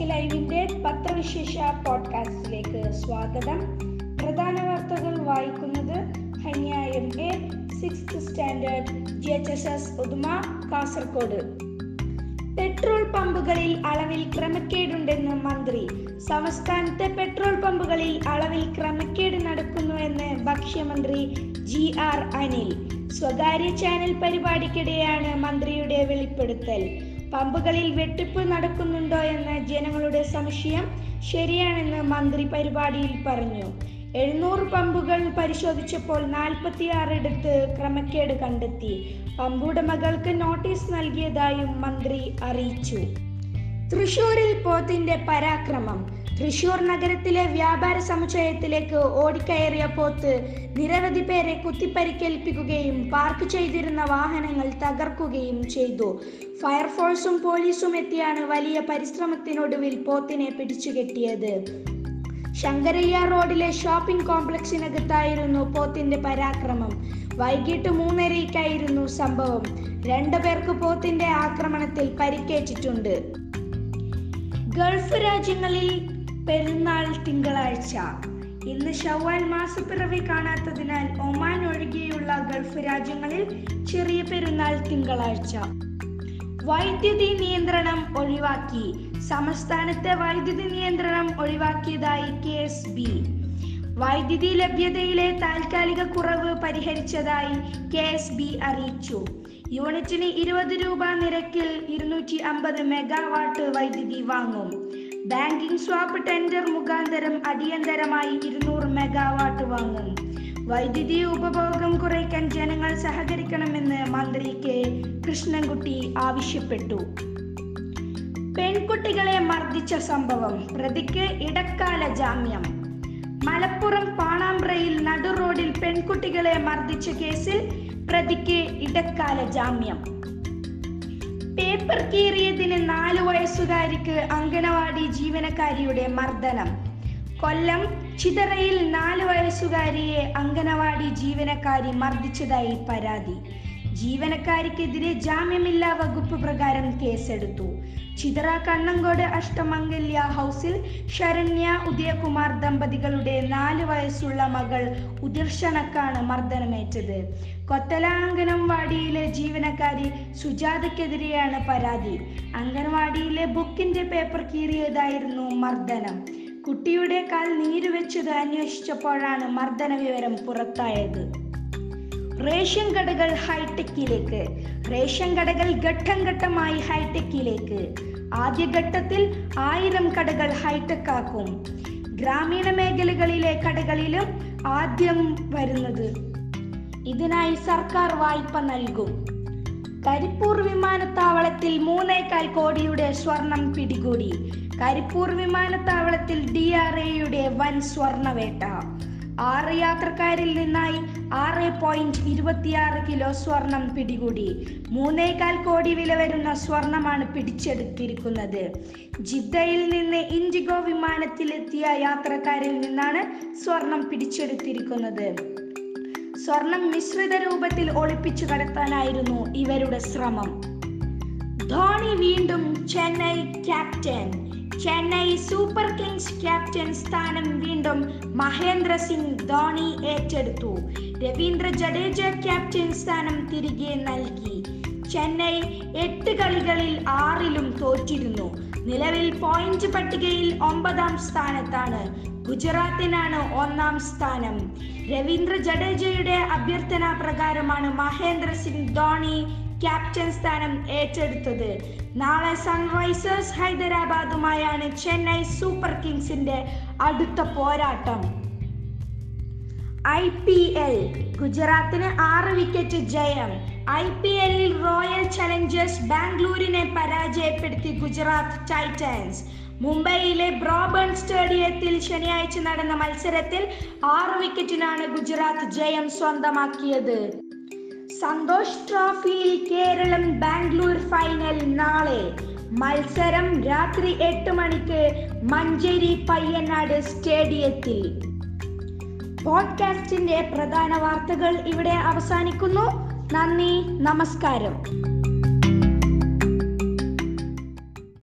Desk ലൈവിന്റെ പത്രവിശേഷ പോഡ്കാസ്റ്റിലേക്ക് സ്വാഗതം. പ്രധാന വാർത്തകൾ വായിക്കുന്നത് Hanya M A six standard G H S S Uduma petrol പമ്പുകളിൽ അളവിൽ ക്രമക്കേടുണ്ടെന്ന് മന്ത്രി. സംസ്ഥാനത്തെ പെട്രോൾ പമ്പുകളിൽ അളവിൽ ക്രമക്കേട് നടക്കുന്നുവെന്ന് ഭക്ഷ്യമന്ത്രി ജി ആർ അനിൽ. സ്വകാര്യ ചാനൽ പരിപാടിക്കിടെയാണ് മന്ത്രിയുടെ വെളിപ്പെടുത്തൽ. പമ്പുകളിൽ വെട്ടിപ്പ് നടക്കുന്നുണ്ടോ എന്ന ജനങ്ങളുടെ സംശയം ശരിയാണെന്ന് മന്ത്രി പരിപാടിയിൽ പറഞ്ഞു. എഴുന്നൂറ് പമ്പുകൾ പരിശോധിച്ചപ്പോൾ നാൽപ്പത്തിയാറിടത്ത് ക്രമക്കേട് കണ്ടെത്തി. പമ്പുടമകൾക്ക് നോട്ടീസ് നൽകിയതായും മന്ത്രി അറിയിച്ചു. തൃശൂരിൽ പോത്തിന്റെ പരാക്രമം. തൃശൂർ നഗരത്തിലെ വ്യാപാര സമുച്ചയത്തിലേക്ക് ഓടിക്കയറിയ പോത്ത് നിരവധി പേരെ കുത്തിപ്പരിക്കേൽപ്പിക്കുകയും പാർക്ക് ചെയ്തിരുന്ന വാഹനങ്ങൾ തകർക്കുകയും ചെയ്തു. ഫയർഫോഴ്സും പോലീസും എത്തിയാണ് വലിയ പരിശ്രമത്തിനൊടുവിൽ പോത്തിനെ പിടിച്ചുകെട്ടിയത് ശങ്കരയ്യ റോഡിലെ ഷോപ്പിംഗ് കോംപ്ലക്സിനകത്തായിരുന്നു പോത്തിന്റെ പരാക്രമം. വൈകിട്ട് മൂന്നരയ്ക്കായിരുന്നു സംഭവം. രണ്ടു പേർക്ക് പോത്തിന്റെ ആക്രമണത്തിൽ പരിക്കേറ്റിട്ടുണ്ട്. ഗൾഫ് രാജ്യങ്ങളിൽ പെരുന്നാൾ തിങ്കളാഴ്ച. ഇന്ന് ഷവ്വാൽ മാസപ്പിറവി കാണാത്തതിനാൽ ഒമാൻ ഒഴികെയുള്ള ഗൾഫ് രാജ്യങ്ങളിൽ ചെറിയ പെരുന്നാൾ തിങ്കളാഴ്ച. വൈദ്യുതി നിയന്ത്രണം ഒഴിവാക്കി. സംസ്ഥാനത്തെ വൈദ്യുതി നിയന്ത്രണം ഒഴിവാക്കിയതായി കെ എസ് ബി. വൈദ്യുതി ലഭ്യതയിലെ താൽക്കാലിക കുറവ് പരിഹരിച്ചതായി കെ എസ് ബി അറിയിച്ചു. യൂണിറ്റിന് ഇരുപത് രൂപ നിരക്കിൽ ഇരുന്നൂറ്റി അമ്പത് മെഗാവാട്ട് വൈദ്യുതി വാങ്ങും. ബാങ്കിംഗ് സ്വാപ്പ് ടെൻഡർ മുഖാന്തരം അടിയന്തരമായി ഇരുന്നൂറ് മെഗാവാട്ട് വാങ്ങും. വൈദ്യുതി ഉപഭോഗം കുറയ്ക്കാൻ ജനങ്ങൾ സഹകരിക്കണമെന്ന് മന്ത്രി കെ. കൃഷ്ണൻകുട്ടി ആവശ്യപ്പെട്ടു. പെൺകുട്ടികളെ മർദ്ദിച്ച സംഭവം പ്രതിക്ക് ഇടക്കാല ജാമ്യം. മലപ്പുറം പാണാമ്പ്രയിൽ നടുറോഡിൽ പെൺകുട്ടികളെ മർദ്ദിച്ച കേസിൽ പ്രതിക്ക് ഇടക്കാല ജാമ്യം. പേപ്പർ കീറിയതിന് നാല് വയസ്സുകാരിക്ക് അങ്കണവാടി ജീവനക്കാരിയുടെ മർദ്ദനം. കൊല്ലം ചിതറയിൽ നാല് വയസ്സുകാരിയെ അങ്കണവാടി ജീവനക്കാരി മർദ്ദിച്ചതായി പരാതി. ജീവനക്കാരിക്കെതിരെ ജാമ്യമില്ലാ വകുപ്പ് പ്രകാരം കേസെടുത്തു. ചിതറ കണ്ണങ്കോട് അഷ്ടമംഗല്യ ഹൗസിൽ ശരണ്യ ഉദയകുമാർ ദമ്പതികളുടെ നാല് വയസ്സുള്ള മകൾ ഉദർശനക്കാണ് മർദ്ദനമേറ്റത്. കൊത്തല വാടിയിലെ ജീവനക്കാരി സുജാതയ്ക്കെതിരെയാണ് പരാതി. അംഗൻവാടിയിലെ ബുക്കിന്റെ പേപ്പർ കീറിയതായിരുന്നു മർദ്ദനം. കുട്ടിയുടെ കാൽ നീരുവെച്ചത് അന്വേഷിച്ചപ്പോഴാണ് മർദ്ദന വിവരം പുറത്തായത്. റേഷൻ കടകൾ ഹൈടെക്കിലേക്ക് റേഷൻ കടകൾ ഘട്ടം ഘട്ടമായി ഹൈടെക്കിലേക്ക്. ആദ്യഘട്ടത്തിൽ ആയിരം കടകൾ ഹൈടെക് ആക്കും ഗ്രാമീണ മേഖലകളിലെ കടകളിലും ആദ്യം വരുന്നത് ഇതിനായി സർക്കാർ വായ്പ നൽകും. കരിപ്പൂർ വിമാനത്താവളത്തിൽ മൂന്നേക്കാൽ കോടിയുടെ സ്വർണം പിടികൂടി. കരിപ്പൂർ വിമാനത്താവളത്തിൽ ഡി ആർ എയുടെ വൻ സ്വർണവേട്ട. ആറ് യാത്രക്കാരിൽ നിന്നായി ആറ് പോയിന്റ് ഇരുപത്തിയാറ് കിലോ സ്വർണം പിടികൂടി. മൂന്നേകാൽ കോടി വില വരുന്ന സ്വർണമാണ് പിടിച്ചെടുത്തിരിക്കുന്നത്. ജിദ്ദയിൽ നിന്ന് ഇൻഡിഗോ വിമാനത്തിലെത്തിയ യാത്രക്കാരിൽ നിന്നാണ് സ്വർണം പിടിച്ചെടുത്തിരിക്കുന്നത്. സ്വർണം മിശ്രിത രൂപത്തിൽ ഒളിപ്പിച്ചു കടത്താനായിരുന്നു ഇവരുടെ ശ്രമം. ധോണി വീണ്ടും Chennai captain Chennai Super Kings captain സ്ഥാനം വീണ്ടും മഹേന്ദ്ര സിംഗ് ധോണി ഏറ്റെടുത്തു. രവീന്ദ്ര ജഡേജ ക്യാപ്റ്റൻ സ്ഥാനം തിരികെ നൽകി. ചെന്നൈ എട്ട് കളികളിൽ ആറിലും തോറ്റിരുന്നു. നിലവിൽ പോയിന്റ് പട്ടികയിൽ ഒമ്പതാം സ്ഥാനത്താണ്. ഗുജറാത്തിനാണ് ഒന്നാം സ്ഥാനം. രവീന്ദ്ര ജഡേജയുടെ അഭ്യർത്ഥന പ്രകാരമാണ് മഹേന്ദ്ര സിംഗ് ധോണി ക്യാപ്റ്റൻ സ്ഥാനം ഏറ്റെടുത്തത്. നാളെ സൺറൈസേഴ്സ് ഹൈദരാബാദുമായാണ് ചെന്നൈ സൂപ്പർ കിങ്സിന്റെ അടുത്ത പോരാട്ടം. ഐ പി എൽ ഗുജറാത്തിന് ആറ് വിക്കറ്റ് ജയം. ഐ പി എല്ലിൽ റോയൽ ചലഞ്ചേഴ്സ് ബാംഗ്ലൂരിനെ പരാജയപ്പെടുത്തി ഗുജറാത്ത് ടൈറ്റൻസ്. മുംബൈയിലെ ബ്രോബൺ സ്റ്റേഡിയത്തിൽ ശനിയാഴ്ച നടന്ന മത്സരത്തിൽ ആറ് വിക്കറ്റിനാണ് ഗുജറാത്ത് ജയം സ്വന്തമാക്കിയത്. സന്തോഷ് ട്രോഫിയിൽ കേരളം ബാംഗ്ലൂർ ഫൈനൽ നാളെ. മത്സരം രാത്രി എട്ട് മണിക്ക് മഞ്ചേരി പയ്യനാട് സ്റ്റേഡിയത്തിൽ. പോഡ്കാസ്റ്റിന്റെ പ്രധാന വാർത്തകൾ ഇവിടെ അവസാനിക്കുന്നു. നന്ദി നമസ്കാരം.